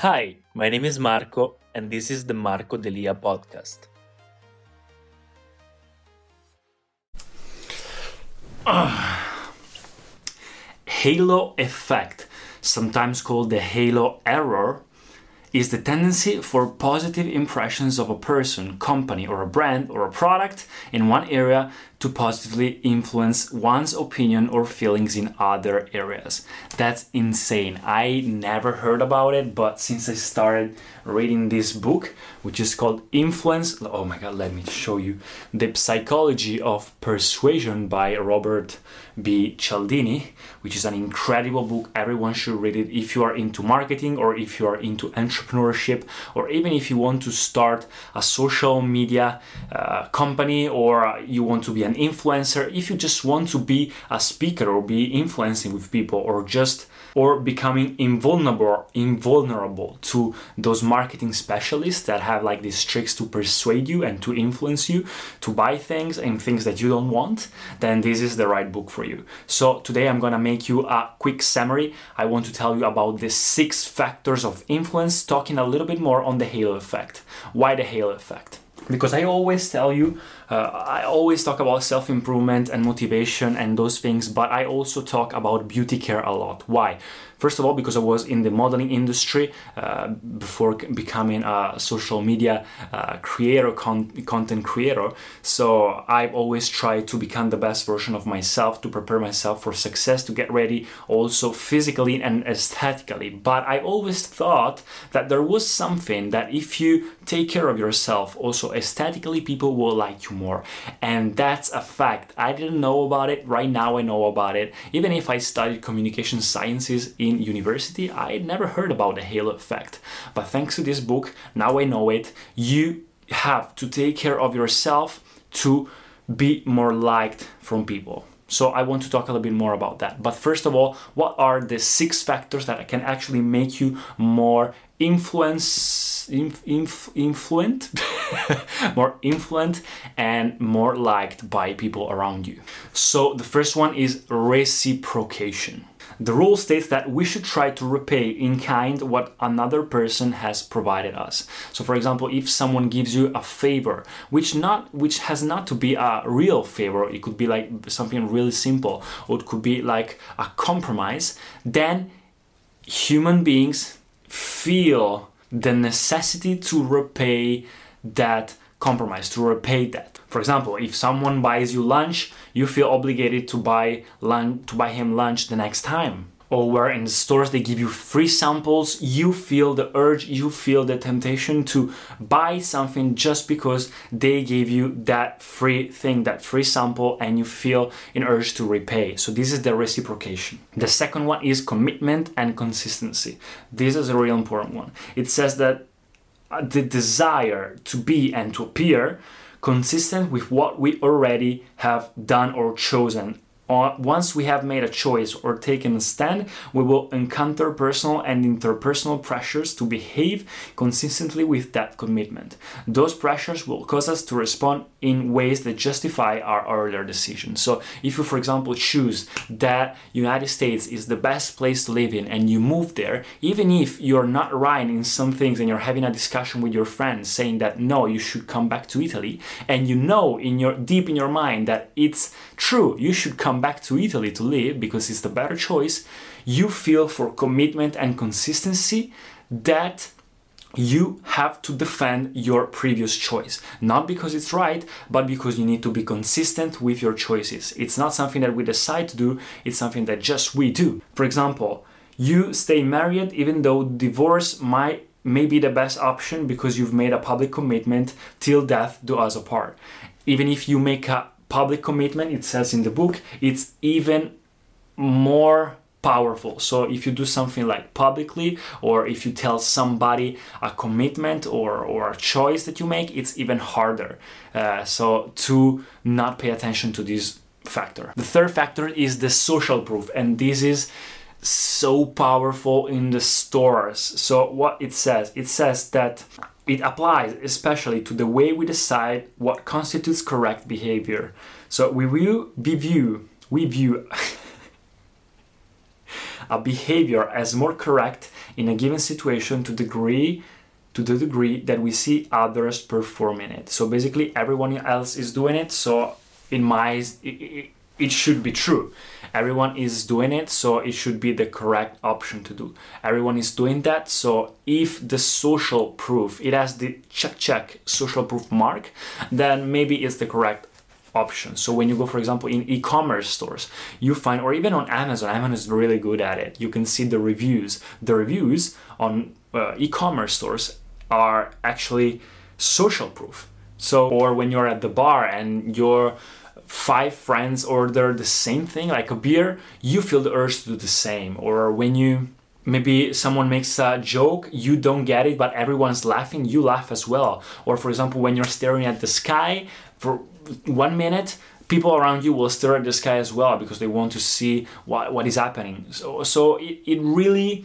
Hi, my name is Marco, and this is the Marco Delia podcast. Halo effect, sometimes called the halo error, is the tendency for positive impressions of a person, company, or a brand or a product in one area to positively influence one's opinion or feelings in other areas. That's insane. I never heard about it, but since I started reading this book, which is called Influence, oh my god, let me show you The Psychology of Persuasion by Robert B. Cialdini, which is an incredible book. Everyone should read it if you are into marketing or if you are into entrepreneurship or even if you want to start a social media uh, company or you want to be an influencer, if you just want to be a speaker or be influencing with people or just or becoming invulnerable invulnerable to those marketing specialists that have like these tricks to persuade you and to influence you to buy things and things that you don't want then this is the right book for you. So today i'm going to make you a quick summary. I want to tell you about the six factors of influence talking a little bit more on the halo effect. Why the halo effect because I always tell you, uh, I always talk about self improvement and motivation and those things, but I also talk about beauty care a lot. Why? First of all, because I was in the modeling industry uh, before becoming a social media uh, creator, con- content creator. So I've always tried to become the best version of myself, to prepare myself for success, to get ready also physically and aesthetically. But I always thought that there was something that if you take care of yourself, also aesthetically, people will like you more. And that's a fact. I didn't know about it. Right now, I know about it. Even if I studied communication sciences in university, I never heard about the halo effect. But thanks to this book, now I know it. You have to take care of yourself to be more liked from people. So I want to talk a little bit more about that. But first of all, what are the six factors that can actually make you more influence inf, inf, influent more influent and more liked by people around you. So the first one is reciprocation. The rule states that we should try to repay in kind what another person has provided us. So for example, if someone gives you a favor, which not which has not to be a real favor, it could be like something really simple, or it could be like a compromise, then human beings feel the necessity to repay that compromise, to repay that. For example, if someone buys you lunch, you feel obligated to buy lunch, to buy him lunch the next time. Or where in the stores they give you free samples, you feel the urge, you feel the temptation to buy something just because they gave you that free thing, that free sample, and you feel an urge to repay. So this is the reciprocation. The second one is commitment and consistency. This is a real important one. It says that uh, the desire to be and to appear consistent with what we already have done or chosen once we have made a choice or taken a stand, we will encounter personal and interpersonal pressures to behave consistently with that commitment. Those pressures will cause us to respond in ways that justify our earlier decision. So, if you, for example, choose that United States is the best place to live in and you move there, even if you're not right in some things and you're having a discussion with your friends saying that no, you should come back to Italy, and you know in your deep in your mind that it's true, you should come come back to Italy to live because it's the better choice, you feel for commitment and consistency that you have to defend your previous choice. Not because it's right, but because you need to be consistent with your choices. It's not something that we decide to do, it's something that just we do. For example, you stay married even though divorce might may be the best option because you've made a public commitment till death do us apart. Even if you make a public commitment, it says in the book, it's even more powerful. So if you do something like publicly, or if you tell somebody a commitment or, or a choice that you make, it's even harder. Uh, so to not pay attention to this factor. The third factor is the social proof, and this is so powerful in the stores. So what it says, it says that it applies especially to the way we decide what constitutes correct behavior. So we view, we view, we view a behavior as more correct in a given situation to degree to the degree that we see others performing it. So basically everyone else is doing it, so in my it, should be true. Everyone is doing it, so it should be the correct option to do. Everyone is doing that, so if the social proof, it has the check check social proof mark, then maybe it's the correct option. So when you go, for example, in e-commerce stores, you find, or even on Amazon, Amazon is really good at it. You can see the reviews. The reviews on uh, e-commerce stores are actually social proof. So, or when you're at the bar and you're five friends order the same thing, like a beer, you feel the urge to do the same. Or when you maybe someone makes a joke, you don't get it, but everyone's laughing, you laugh as well. Or for example, when you're staring at the sky for one minute, people around you will stare at the sky as well because they want to see what, what is happening. So, so it, it really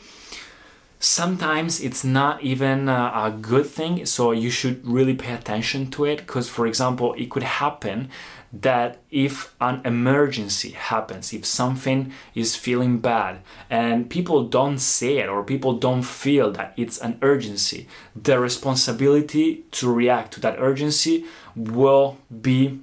sometimes it's not even a, good thing so you should really pay attention to it because for example it could happen that if an emergency happens, if something is feeling bad and people don't say it or people don't feel that it's an urgency, the responsibility to react to that urgency will be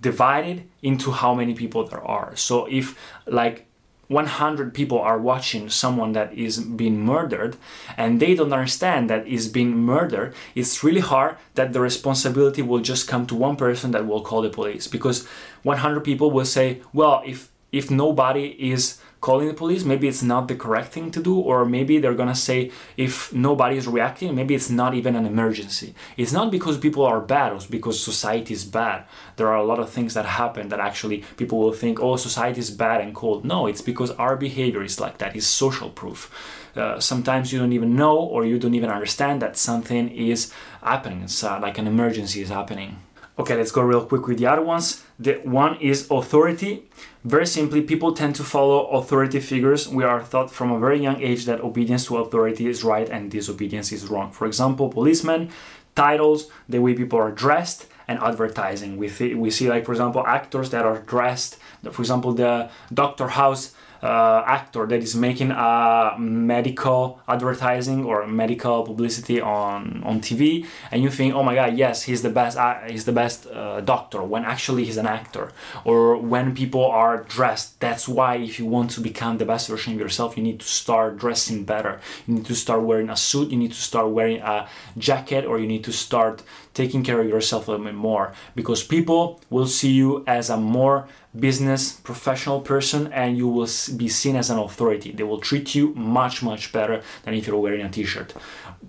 divided into how many people there are. So if like 100 people are watching someone that is being murdered and they don't understand that is being murdered it's really hard that the responsibility will just come to one person that will call the police. Because 100 people will say well if if nobody is calling the police maybe it's not the correct thing to do or maybe they're gonna say if nobody is reacting maybe it's not even an emergency. It's not because people are bad it's because society is bad. There are a lot of things that happen that actually people will think oh society is bad and cold. No it's because our behavior is like that is social proof. Uh, sometimes you don't even know or you don't even understand that something is happening it's uh, like an emergency is happening Okay, let's go real quick with the other ones. The one is authority. Very simply, people tend to follow authority figures. We are taught from a very young age that obedience to authority is right and disobedience is wrong. For example, policemen, titles, the way people are dressed, and advertising. We, th- we see, like, for example, actors that are dressed. For example, the Doctor House uh, actor that is making a medical advertising or medical publicity on on TV, and you think, oh my God, yes, he's the best. Uh, he's the best uh, doctor. When actually he's an actor. Or when people are dressed. That's why if you want to become the best version of yourself, you need to start dressing better. You need to start wearing a suit. You need to start wearing a jacket, or you need to start taking care of yourself a little bit more because people will see you as a more business professional person and you will be seen as an authority. They will treat you much much better than if you're wearing a t-shirt.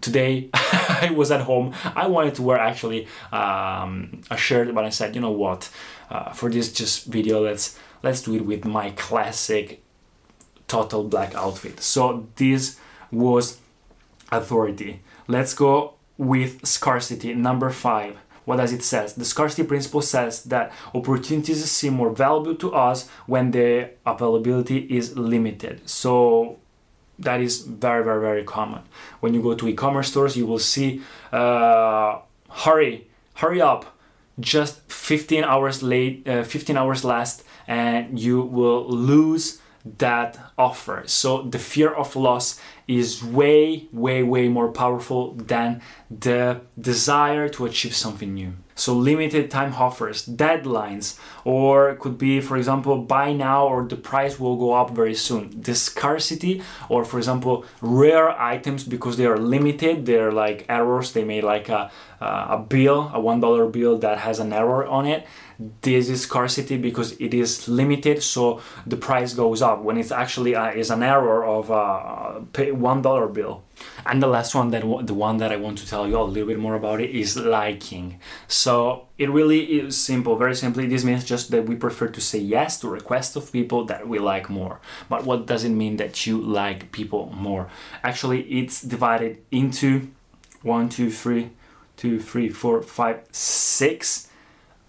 Today i was at home. I wanted to wear actually um, a shirt but i said you know what? Uh, for this just video let's let's do it with my classic total black outfit. So this was authority. Let's go with scarcity number five what does it says? The scarcity principle says that opportunities seem more valuable to us when the availability is limited. So that is very very very common. When you go to e-commerce stores, you will see uh, hurry, hurry up, just 15 hours late, uh, 15 hours last, and you will lose that offer. So the fear of loss is way, way, way more powerful than the desire to achieve something new. So limited time offers, deadlines, or could be, for example, buy now or the price will go up very soon. The scarcity, or for example, rare items because they are limited, they're like errors. They made like a, a bill, a one dollar bill that has an error on it this is scarcity because it is limited so the price goes up when it's actually uh, is an error of a one dollar bill. And the last one that the one that i want to tell you a little bit more about it is liking. So it really is simple very simply this means just that we prefer to say yes to requests of people that we like more. But what does it mean that you like people more? Actually it's divided into one two three two three four five six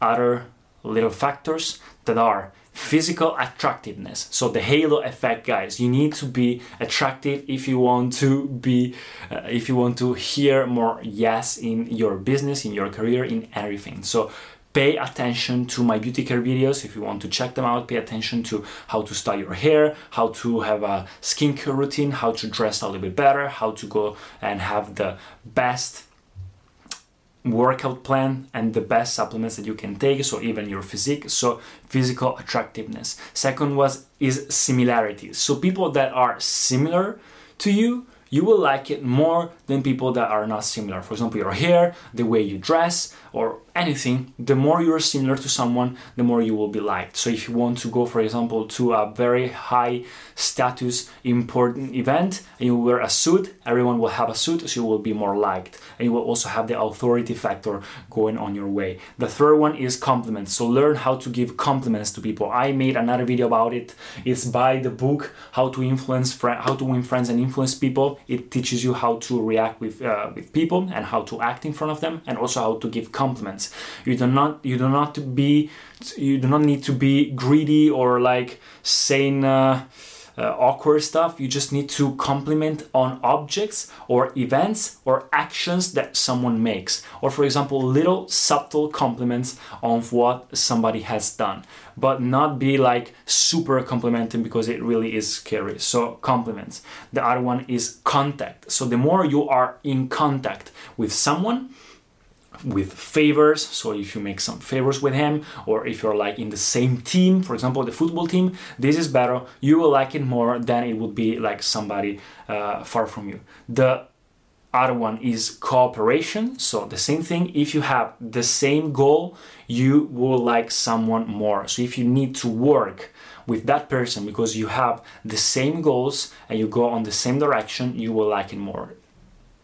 other little factors that are physical attractiveness. So the halo effect guys you need to be attractive if you want to be uh, if you want to hear more yes in your business in your career in everything. So pay attention to my beauty care videos if you want to check them out. Pay attention to how to style your hair how to have a skincare routine how to dress a little bit better how to go and have the best workout plan and the best supplements that you can take so even your physique so physical attractiveness second was is similarities so people that are similar to you you will like it more than people that are not similar. For example, your hair, the way you dress, or anything. The more you're similar to someone, the more you will be liked. So if you want to go, for example, to a very high status important event and you wear a suit, everyone will have a suit, so you will be more liked. And you will also have the authority factor going on your way. The third one is compliments. So learn how to give compliments to people. I made another video about it. It's by the book How to Influence How to Win Friends and Influence People. It teaches you how to react with uh, with people and how to act in front of them, and also how to give compliments. You do not you do not be you do not need to be greedy or like saying. Uh, uh, awkward stuff. You just need to compliment on objects or events or actions that someone makes. Or, for example, little subtle compliments on what somebody has done, but not be like super complimenting because it really is scary. So, compliments. The other one is contact. So, the more you are in contact with someone, with favors. So if you make some favors with him, or if you're like in the same team, for example, the football team, this is better. You will like it more than it would be like somebody uh, far from you. The other one is cooperation. So the same thing. If you have the same goal, you will like someone more. So if you need to work with that person because you have the same goals and you go on the same direction, you will like it more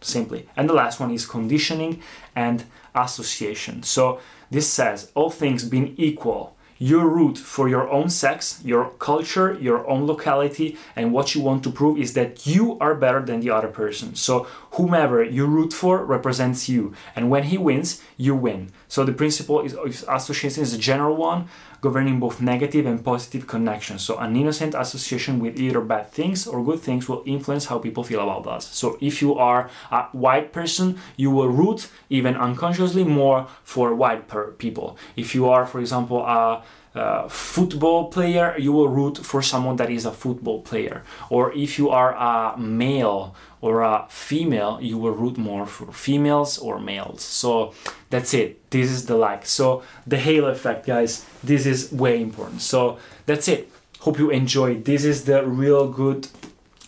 simply. And the last one is conditioning and association. So this says all things being equal, your root for your own sex, your culture, your own locality, and what you want to prove is that you are better than the other person. So, whomever you root for represents you, and when he wins, you win. So, the principle is association is a general one, governing both negative and positive connections. So, an innocent association with either bad things or good things will influence how people feel about us. So, if you are a white person, you will root even unconsciously more for white per- people. If you are, for example, a uh, football player, you will root for someone that is a football player. Or if you are a male or a female, you will root more for females or males. So that's it. This is the like. So the halo effect, guys, this is way important. So that's it. Hope you enjoyed. This is the real good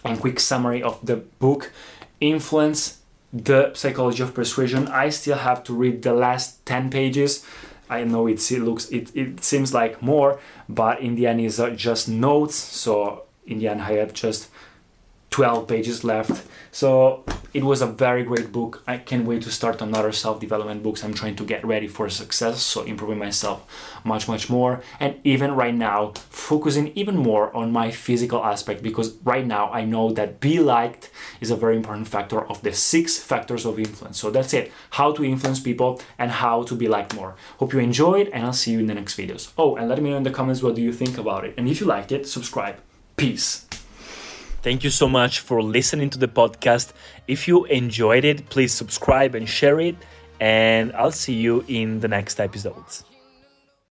and quick summary of the book Influence the Psychology of Persuasion. I still have to read the last 10 pages I know it, looks it, it seems like more, but in the end it's uh, just notes. So in the end I have just 12 pages left. So it was a very great book. I can't wait to start another self development books. I'm trying to get ready for success, so improving myself much, much more. And even right now, focusing even more on my physical aspect because right now I know that be liked is a very important factor of the six factors of influence. So that's it how to influence people and how to be liked more. Hope you enjoyed, and I'll see you in the next videos. Oh, and let me know in the comments what do you think about it. And if you liked it, subscribe. Peace. Thank you so much for listening to the podcast. If you enjoyed it, please subscribe and share it. And I'll see you in the next episodes.